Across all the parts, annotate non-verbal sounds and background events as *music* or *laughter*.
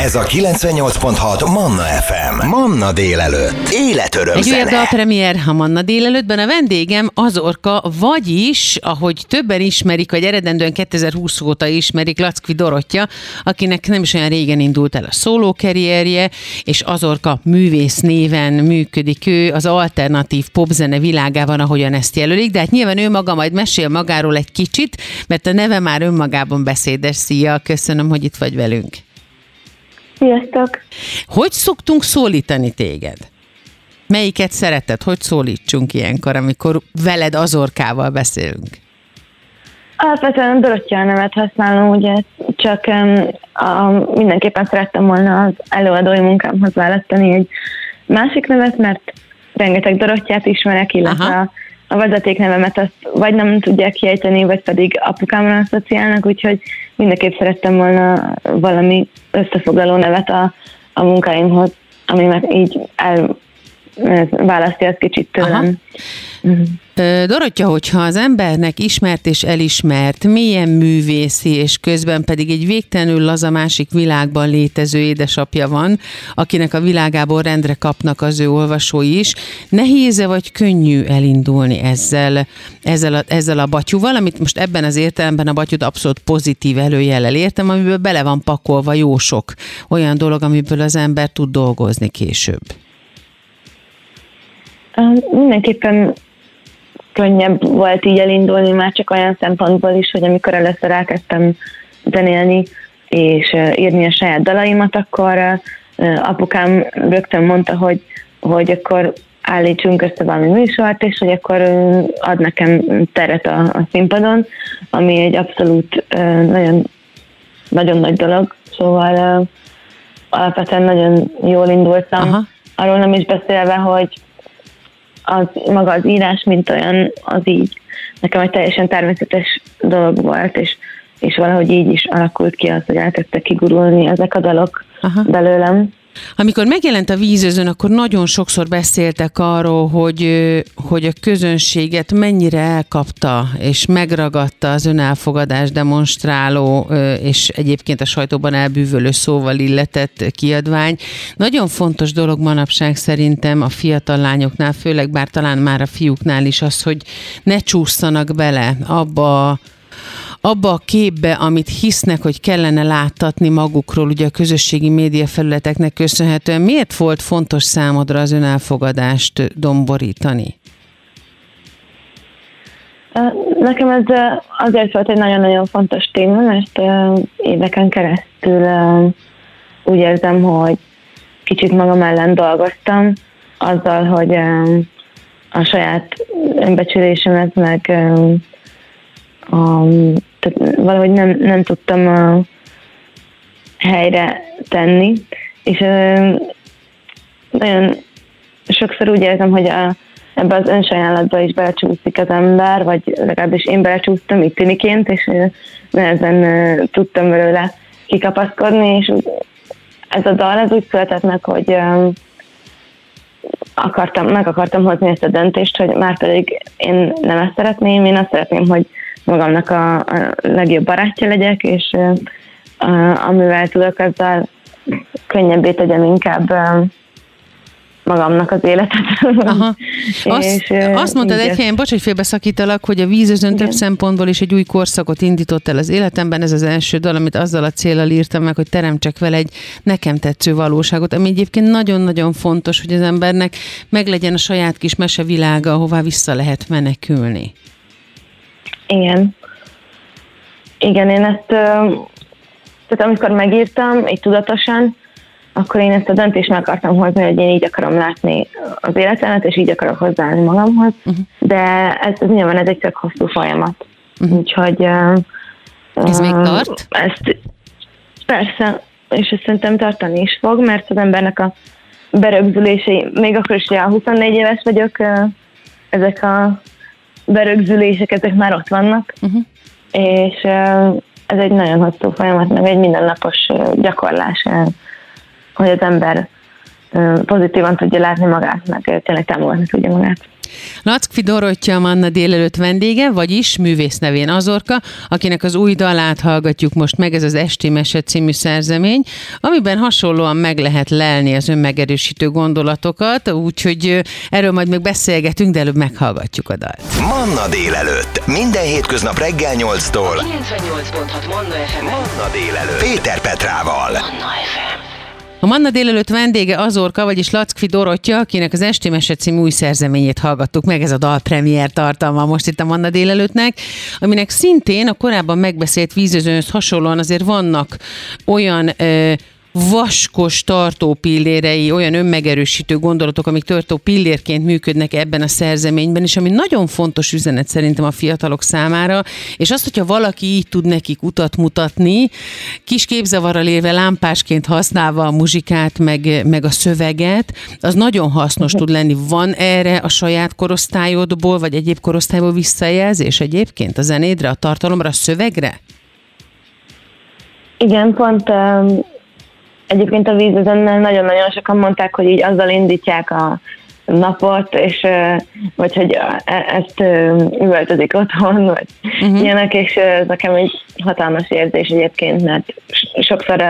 Ez a 98.6 Manna FM. Manna délelőtt. Életöröm Egy zene. újabb dalpremier a Manna délelőttben. A vendégem az Orka, vagyis, ahogy többen ismerik, vagy eredendően 2020 óta ismerik, Lackvi Dorottya, akinek nem is olyan régen indult el a szólókarrierje, és az Orka művész néven működik ő az alternatív popzene világában, ahogyan ezt jelölik, de hát nyilván ő maga majd mesél magáról egy kicsit, mert a neve már önmagában beszédes. Szia, köszönöm, hogy itt vagy velünk. Sziasztok! Hogy szoktunk szólítani téged? Melyiket szereted? Hogy szólítsunk ilyenkor, amikor veled azorkával beszélünk? Alapvetően Dorottya nevet használom, ugye csak a, mindenképpen szerettem volna az előadói munkámhoz választani egy másik nevet, mert rengeteg Dorottyát ismerek, illetve Aha. a, a vezetéknevemet azt vagy nem tudják kiejteni, vagy pedig apukámra asszociálnak, úgyhogy mindenképp szerettem volna valami összefoglaló nevet a, a munkáimhoz, ami meg így el, választja ezt kicsit tőlem. Ö, Dorottya, hogyha az embernek ismert és elismert, milyen művészi, és közben pedig egy végtelenül laza másik világban létező édesapja van, akinek a világából rendre kapnak az ő olvasói is, nehéz-e vagy könnyű elindulni ezzel, ezzel, a, ezzel a batyúval, amit most ebben az értelemben a batyút abszolút pozitív előjellel értem, amiből bele van pakolva jó sok olyan dolog, amiből az ember tud dolgozni később. Mindenképpen könnyebb volt így elindulni, már csak olyan szempontból is, hogy amikor először elkezdtem zenélni és írni a saját dalaimat, akkor apukám rögtön mondta, hogy, hogy akkor állítsunk össze valami műsort, és hogy akkor ad nekem teret a, a színpadon, ami egy abszolút nagyon, nagyon nagy dolog, szóval alapvetően nagyon jól indultam. Aha. Arról nem is beszélve, hogy az, maga az írás, mint olyan, az így nekem egy teljesen természetes dolog volt, és, és valahogy így is alakult ki az, hogy elkezdtek kigurulni ezek a dalok Aha. belőlem. Amikor megjelent a vízözön, akkor nagyon sokszor beszéltek arról, hogy, hogy a közönséget mennyire elkapta és megragadta az önelfogadás demonstráló és egyébként a sajtóban elbűvölő szóval illetett kiadvány. Nagyon fontos dolog manapság szerintem a fiatal lányoknál, főleg bár talán már a fiúknál is az, hogy ne csúszanak bele abba a abba a képbe, amit hisznek, hogy kellene láttatni magukról, ugye a közösségi média felületeknek köszönhetően, miért volt fontos számodra az önelfogadást domborítani? Nekem ez azért volt egy nagyon-nagyon fontos téma, mert éveken keresztül úgy érzem, hogy kicsit magam ellen dolgoztam, azzal, hogy a saját önbecsülésemet meg a, tehát valahogy nem, nem tudtam a helyre tenni, és ö, nagyon sokszor úgy érzem, hogy a, ebbe az önsajánlatba is belecsúszik az ember, vagy legalábbis én belecsúsztam itt tiniként, és nehezen tudtam belőle kikapaszkodni, és ez a dal ez úgy született meg, hogy akartam, meg akartam hozni ezt a döntést, hogy már pedig én nem ezt szeretném, én azt szeretném, hogy magamnak a, a legjobb barátja legyek, és a, amivel tudok, azzal könnyebbé tegyem inkább magamnak az életet. Aha. *laughs* Azt, És, azt mondtad egy helyen, bocs, hogy félbeszakítalak, hogy a vízözön több szempontból is egy új korszakot indított el az életemben. Ez az első dal, amit azzal a célral írtam meg, hogy teremtsek vele egy nekem tetsző valóságot, ami egyébként nagyon-nagyon fontos, hogy az embernek meglegyen a saját kis mesevilága, ahová vissza lehet menekülni. Igen. Igen, én ezt, tehát amikor megírtam, így tudatosan, akkor én ezt a döntést meg akartam hozni, hogy én így akarom látni az életemet, és így akarok hozzáállni magamhoz, uh-huh. de ez, ez nyilván ez egy tök hosszú folyamat. Uh-huh. Úgyhogy... Ez ö, még tart? Ezt, persze, és ezt szerintem tartani is fog, mert az embernek a berögzülései, még akkor is, hogy a 24 éves vagyok, ezek a berögzülések, ezek már ott vannak, Uh-huh. és ez egy nagyon hosszú folyamat, meg egy mindennapos gyakorlás, hogy az ember pozitívan tudja látni magát, meg tényleg támogatni tudja magát. Lackfi Dorottya a Manna délelőtt vendége, vagyis művész nevén Azorka, akinek az új dalát hallgatjuk most meg, ez az Esti Mese című szerzemény, amiben hasonlóan meg lehet lelni az önmegerősítő gondolatokat, úgyhogy erről majd még beszélgetünk, de előbb meghallgatjuk a dalt. Manna délelőtt, minden hétköznap reggel 8-tól. 98.6 Manna FM. Manna délelőtt. Péter Petrával. Manna FM. A Manna délelőtt vendége Azorka, vagyis Lackfi Dorottya, akinek az Esti Mese című új szerzeményét hallgattuk meg, ez a dal premier tartalma most itt a Manna délelőttnek, aminek szintén a korábban megbeszélt vízözőnhöz hasonlóan azért vannak olyan ö, vaskos tartó pillérei, olyan önmegerősítő gondolatok, amik tartó pillérként működnek ebben a szerzeményben, és ami nagyon fontos üzenet szerintem a fiatalok számára, és azt, hogyha valaki így tud nekik utat mutatni, kis képzavarral élve lámpásként használva a muzsikát, meg, meg a szöveget, az nagyon hasznos tud lenni. Van erre a saját korosztályodból, vagy egyéb korosztályból visszajelzés egyébként a zenédre, a tartalomra, a szövegre? Igen, pont um Egyébként a vízözönnel nagyon-nagyon sokan mondták, hogy így azzal indítják a napot, és vagy hogy e, ezt üvöltözik otthon, vagy uh-huh. ilyenek, és ez nekem egy hatalmas érzés egyébként, mert sokszor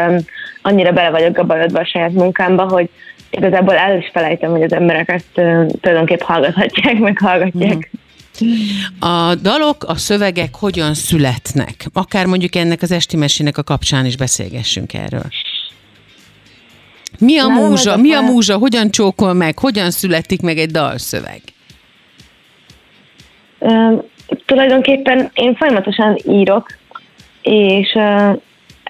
annyira bele vagyok a bajodba a saját munkámba, hogy igazából el is felejtem, hogy az emberek ezt tulajdonképp hallgathatják, meg hallgatják. Uh-huh. A dalok, a szövegek hogyan születnek? Akár mondjuk ennek az esti mesének a kapcsán is beszélgessünk erről. Mi a Nem, múzsa? Mi a múzsa? Hogyan csókol meg? Hogyan születik meg egy dalszöveg? Uh, tulajdonképpen én folyamatosan írok, és uh,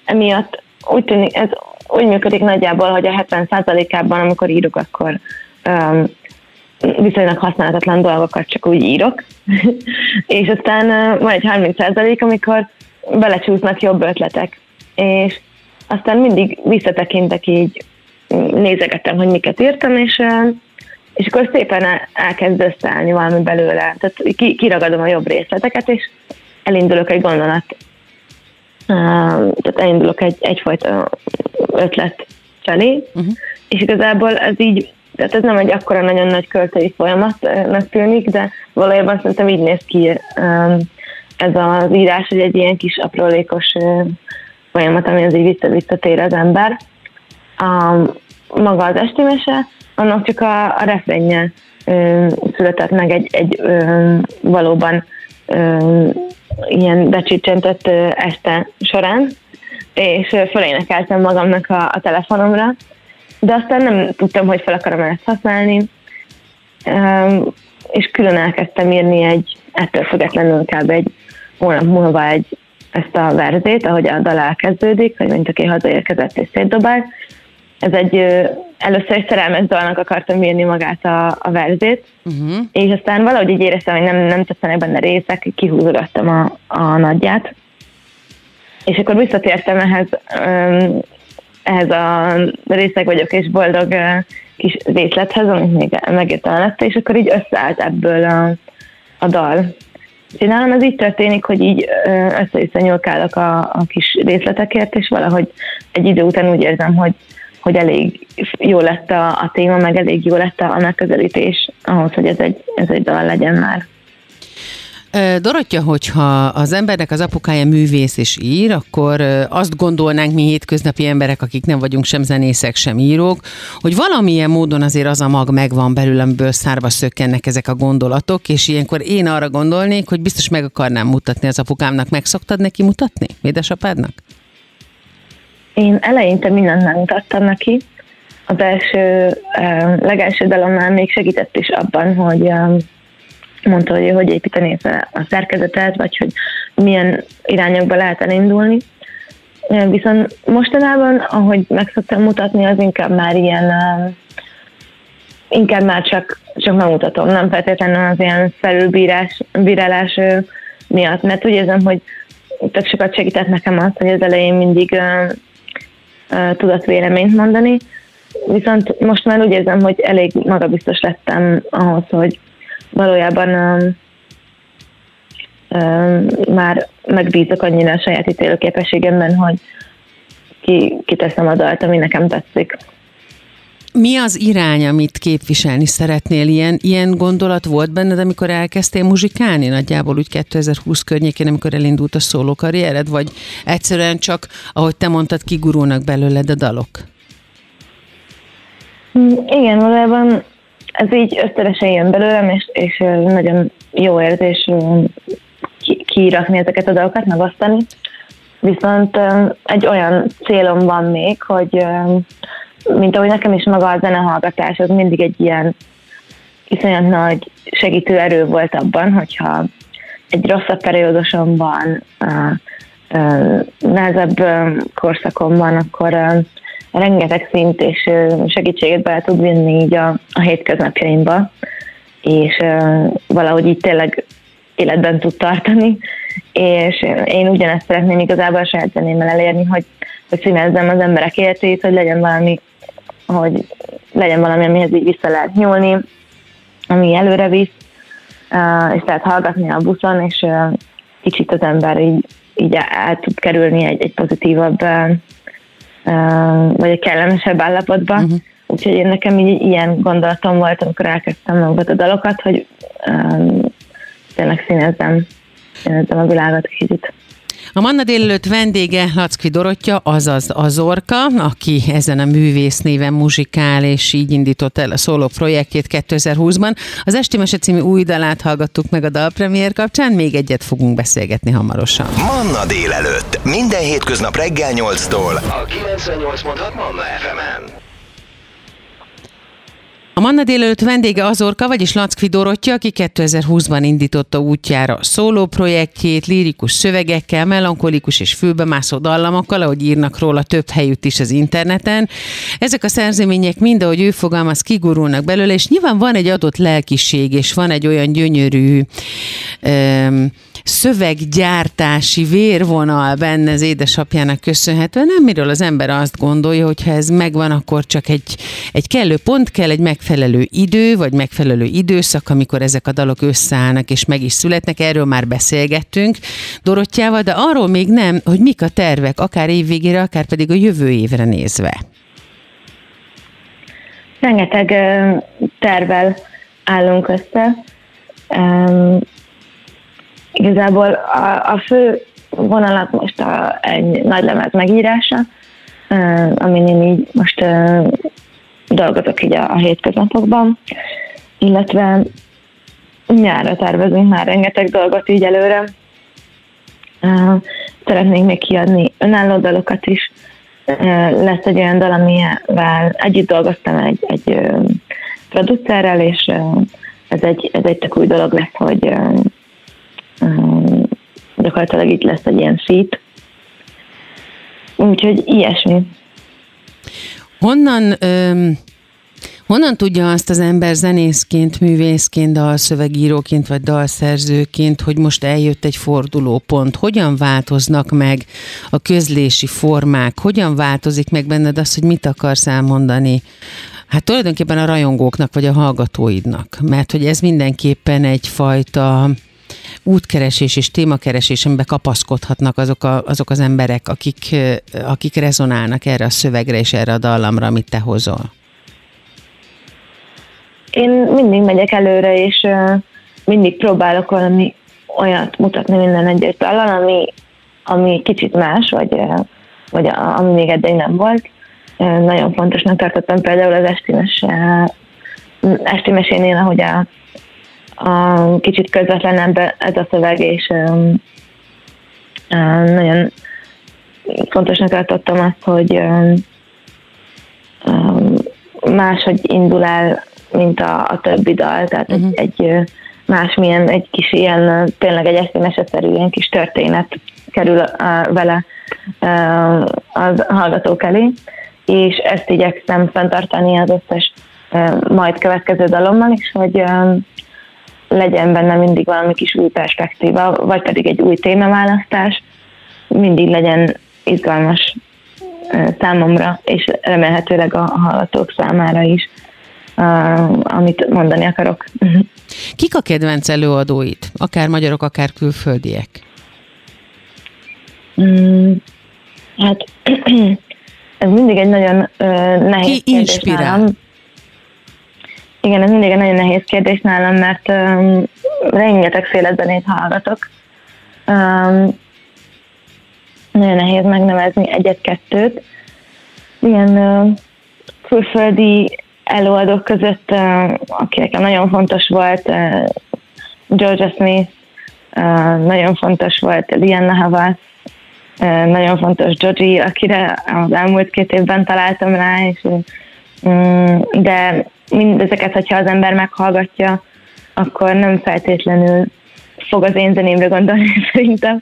emiatt úgy tűnik, ez úgy működik nagyjából, hogy a 70%-ában, amikor írok, akkor um, viszonylag használhatatlan dolgokat csak úgy írok, *laughs* és aztán uh, van egy 30%, amikor belecsúsznak jobb ötletek, és aztán mindig visszatekintek így nézegettem, hogy miket írtam, és, és akkor szépen elkezd összeállni valami belőle. Tehát kiragadom a jobb részleteket, és elindulok egy gondolat, tehát elindulok egy, egyfajta ötlet felé, uh-huh. és igazából ez így, tehát ez nem egy akkora nagyon nagy költői folyamatnak tűnik, de valójában szerintem így néz ki ez az írás, hogy egy ilyen kis aprólékos folyamat, ami az így vissza-visszatér az ember a, maga az esti mese, annak csak a, a refrenje ö, született meg egy, egy ö, valóban ö, ilyen becsicsentett este során, és felénekeltem magamnak a, a telefonomra, de aztán nem tudtam, hogy fel akarom ezt használni, és külön elkezdtem írni egy, ettől függetlenül kb. egy hónap múlva egy, ezt a verzét, ahogy a dal elkezdődik, hogy mint aki hazaérkezett és szétdobált, ez egy először egy szerelmes dalnak akartam írni magát a, a verzét, uh-huh. és aztán valahogy így éreztem, hogy nem, nem tetszenek benne részek, kihúzogattam a, a nagyját, és akkor visszatértem ehhez, ehhez a részek vagyok és boldog kis részlethez, amit még megírtam előtte, és akkor így összeállt ebből a, a dal. És nálam ez így történik, hogy így össze-vissza nyúlkálok a, a kis részletekért, és valahogy egy idő után úgy érzem, hogy hogy elég jó lett a, a téma, meg elég jó lett a megközelítés ahhoz, hogy ez egy, ez egy dal legyen már. Dorottya, hogyha az embernek az apukája művész és ír, akkor azt gondolnánk mi hétköznapi emberek, akik nem vagyunk sem zenészek, sem írók, hogy valamilyen módon azért az a mag megvan belül, amiből szárba szökkennek ezek a gondolatok, és ilyenkor én arra gondolnék, hogy biztos meg akarnám mutatni az apukámnak. Meg szoktad neki mutatni, édesapádnak? Én eleinte mindent megmutattam neki. Az első, legelső dalomnál még segített is abban, hogy mondta, hogy hogy építeni a szerkezetet, vagy hogy milyen irányokba lehet elindulni. Viszont mostanában, ahogy meg szoktam mutatni, az inkább már ilyen, inkább már csak, csak megmutatom, nem feltétlenül az ilyen felülbírás bírálás miatt, mert úgy érzem, hogy tök sokat segített nekem az, hogy az elején mindig tudott véleményt mondani, viszont most már úgy érzem, hogy elég magabiztos lettem ahhoz, hogy valójában már megbízok annyira a saját ítélőképességemben, hogy ki, kiteszem a dalt, ami nekem tetszik. Mi az irány, amit képviselni szeretnél? Ilyen, ilyen gondolat volt benned, amikor elkezdtél muzsikálni? Nagyjából úgy 2020 környékén, amikor elindult a szóló karriered? Vagy egyszerűen csak, ahogy te mondtad, kigurulnak belőled a dalok? Igen, valójában ez így ösztönösen jön belőlem, és, és nagyon jó érzés ki- ezeket a dalokat, megosztani. Viszont egy olyan célom van még, hogy mint ahogy nekem is maga a zenehallgatás, az mindig egy ilyen iszonyat nagy segítő erő volt abban, hogyha egy rosszabb periódusom van, ö, ö, nehezebb ö, korszakom van, akkor rengeteg szint és segítséget bele tud vinni így a, a hétköznapjaimba, és valahogy így tényleg életben tud tartani, és én ugyanezt szeretném igazából a saját zenémmel elérni, hogy, hogy színezzem az emberek életét, hogy legyen valami, hogy legyen valami, amihez így vissza lehet nyúlni, ami előre visz, és lehet hallgatni a buszon, és kicsit az ember így, így el, tud kerülni egy, egy pozitívabb, vagy egy kellemesebb állapotba. Uh-huh. Úgyhogy én nekem így ilyen gondolatom volt, amikor elkezdtem magukat a dalokat, hogy um, tényleg színezzem, színezzem a világot kicsit. A Manna délelőtt vendége Lackvi Dorottya, azaz Azorka, aki ezen a művész néven muzsikál, és így indított el a szóló projektjét 2020-ban. Az Esti Mese című új dalát hallgattuk meg a dalpremiér kapcsán, még egyet fogunk beszélgetni hamarosan. Manna délelőtt. Minden hétköznap reggel 8-tól. A 98.6 Manna FM-en. A Manna délelőtt vendége Azorka, vagyis Lackvi Dorottya, aki 2020-ban indította útjára szóló projektjét, lírikus szövegekkel, melankolikus és fülbemászó dallamokkal, ahogy írnak róla több helyütt is az interneten. Ezek a szerzemények mind, ahogy ő fogalmaz, kigurulnak belőle, és nyilván van egy adott lelkiség, és van egy olyan gyönyörű öm, szöveggyártási vérvonal benne az édesapjának köszönhetően, nem miről az ember azt gondolja, hogy ha ez megvan, akkor csak egy, egy kellő pont kell, egy megfelelő idő, vagy megfelelő időszak, amikor ezek a dalok összeállnak és meg is születnek. Erről már beszélgettünk Dorottyával, de arról még nem, hogy mik a tervek, akár évvégére, akár pedig a jövő évre nézve. Rengeteg tervel állunk össze. Um, igazából a, a fő vonalat most a, egy nagy lemez megírása, uh, amin én így most dolgozok így a, a hétköznapokban, illetve nyárra tervezünk már rengeteg dolgot így előre. Uh, szeretnénk még kiadni önálló dalokat is. Lesz egy olyan dal, amivel együtt dolgoztam egy, egy uh, producerrel, és ez egy, ez egy tök új dolog lesz, hogy gyakorlatilag itt lesz egy ilyen szít. Úgyhogy ilyesmi. Honnan, öm, honnan tudja azt az ember zenészként, művészként, dalszövegíróként vagy dalszerzőként, hogy most eljött egy fordulópont? Hogyan változnak meg a közlési formák? Hogyan változik meg benned az, hogy mit akarsz elmondani? Hát tulajdonképpen a rajongóknak vagy a hallgatóidnak, mert hogy ez mindenképpen egyfajta útkeresés és témakeresés, amiben kapaszkodhatnak azok, a, azok az emberek, akik, akik rezonálnak erre a szövegre és erre a dallamra, amit te hozol. Én mindig megyek előre, és mindig próbálok valami olyat mutatni minden egyes dallal, ami, ami kicsit más, vagy, vagy ami még eddig nem volt. Nagyon fontosnak tartottam például az estimes, esti mesénél, ahogy a, a kicsit közvetlenebb ez a szöveg, és nagyon fontosnak tartottam azt, hogy máshogy indul el, mint a, a többi dal, tehát uh-huh. egy, egy ö, másmilyen, egy kis ilyen, tényleg egy eszémeseszerű ilyen kis történet kerül uh, vele az hallgatók elé, és ezt igyekszem fenntartani az összes majd következő dalommal is, hogy legyen benne mindig valami kis új perspektíva, vagy pedig egy új témaválasztás, mindig legyen izgalmas számomra, és remélhetőleg a hallgatók számára is, amit mondani akarok. *laughs* Kik a kedvenc előadóid? Akár magyarok, akár külföldiek? Mm, hát *clears throat* ez mindig egy nagyon ö, nehéz Ki inspirál? nálam. Igen, ez mindig egy nagyon nehéz kérdés nálam, mert um, rengeteg széletzenét hallgatok. Um, nagyon nehéz megnevezni egyet-kettőt. Ilyen uh, külföldi előadók között, aki nekem nagyon fontos volt, Georgia Smith, nagyon fontos volt Lianna Havas, nagyon fontos Georgie, akire az elmúlt két évben találtam rá, és, um, de mindezeket, hogyha az ember meghallgatja, akkor nem feltétlenül fog az én zenémre gondolni *laughs* szerintem.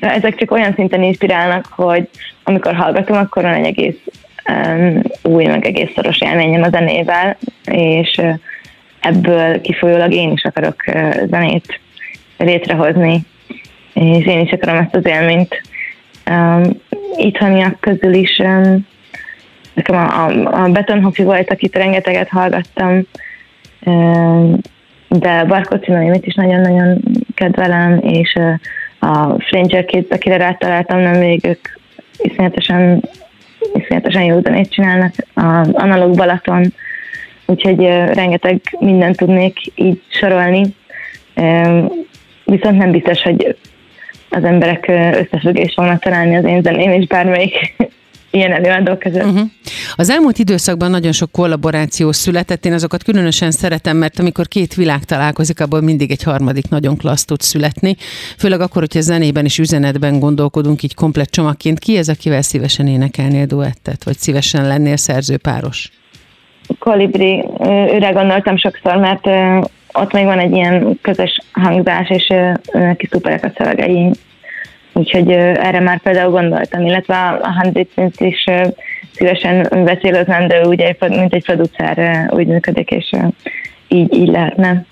Ezek csak olyan szinten inspirálnak, hogy amikor hallgatom, akkor van egy egész új, meg egész szoros élményem a zenével, és ebből kifolyólag én is akarok zenét létrehozni, és én is akarom ezt az élményt. Itthoniak közül is nekem a, a, a Betonhofi volt, akit rengeteget hallgattam, de Barkóci Noémit is nagyon-nagyon kedvelem, és a Stranger Kids, akire rátaláltam, nem még ők iszonyatosan, iszonyatosan jó zenét csinálnak, az Analóg Balaton, úgyhogy rengeteg mindent tudnék így sorolni, viszont nem biztos, hogy az emberek összefüggést fognak találni az én zeném és bármelyik *laughs* ilyen előadók között. Uh-huh. Az elmúlt időszakban nagyon sok kollaboráció született, én azokat különösen szeretem, mert amikor két világ találkozik, abból mindig egy harmadik nagyon klassz tud születni. Főleg akkor, hogyha zenében és üzenetben gondolkodunk így komplet csomagként. Ki ez, akivel szívesen énekelnél duettet, vagy szívesen lennél szerzőpáros? Kolibri, őre gondoltam sokszor, mert ott még van egy ilyen közös hangzás, és neki szuperek a szövegei, Úgyhogy erre már például gondoltam, illetve a Hundred Prince is szívesen beszélőznem, de ugye mint egy producer úgy működik, és így, így lehetne.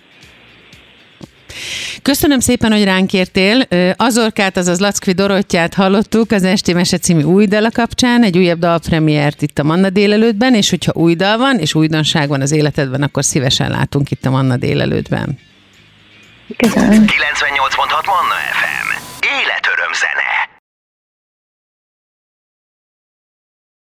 Köszönöm szépen, hogy ránk értél. Azorkát, azaz Lackvi Dorottyát hallottuk az Esti Mese című új dala kapcsán, egy újabb dalpremiért itt a Manna délelőttben, és hogyha új dal van, és újdonság van az életedben, akkor szívesen látunk itt a Manna délelőttben. Köszönöm. 98.6 Manna FM. Életöröm zene.